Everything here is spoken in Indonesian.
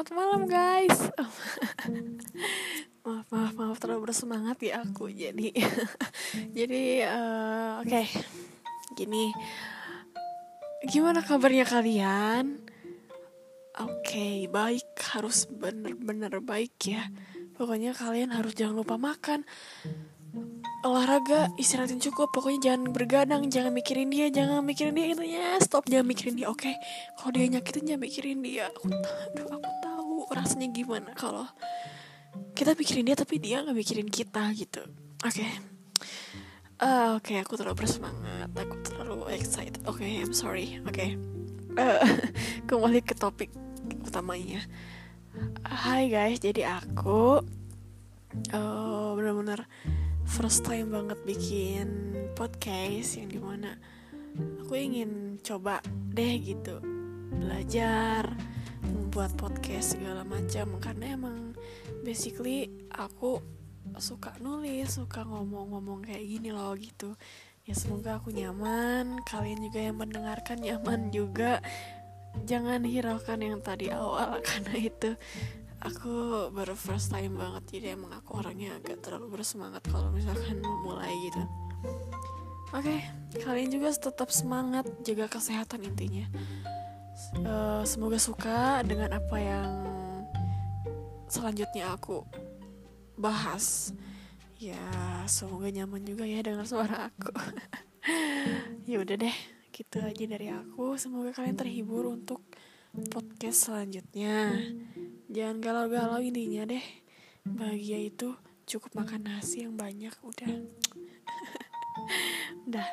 selamat malam guys. Maaf maaf maaf. Terlalu bersemangat ya aku. Jadi jadi uh, oke. Okay. gini. Gimana kabarnya kalian? Oke okay, baik. Harus bener-bener baik ya. Pokoknya kalian harus jangan lupa makan. Olahraga istirahatin cukup. Pokoknya jangan bergadang jangan mikirin dia jangan mikirin dia. Intinya stop jangan mikirin dia oke? Okay? kalau dia nyakitin jangan mikirin dia. Aku aduh aku rasanya gimana kalau kita mikirin dia tapi dia nggak mikirin kita gitu. Oke. Okay. uh, oke okay, aku terlalu bersemangat. Aku terlalu excited. Oke okay, I'm sorry. Oke. Okay. uh, kembali ke topik utamanya. Hai guys. Jadi aku uh, benar-benar first time banget bikin podcast yang di mana aku ingin coba deh gitu. Belajar membuat podcast segala macam karena emang basically aku suka nulis suka ngomong-ngomong kayak gini loh gitu. Ya semoga aku nyaman kalian juga yang mendengarkan nyaman juga. Jangan hiraukan yang tadi awal karena itu aku baru first time banget jadi emang aku orangnya agak terlalu bersemangat kalau misalkan mulai gitu. Oke okay, kalian juga tetap semangat jaga kesehatan intinya uh, semoga suka dengan apa yang selanjutnya aku bahas. Ya semoga nyaman juga ya dengan suara aku. Ya udah deh gitu aja dari aku. Semoga kalian terhibur untuk podcast selanjutnya. Jangan galau-galau intinya deh. Bahagia itu cukup makan nasi yang banyak udah. Udah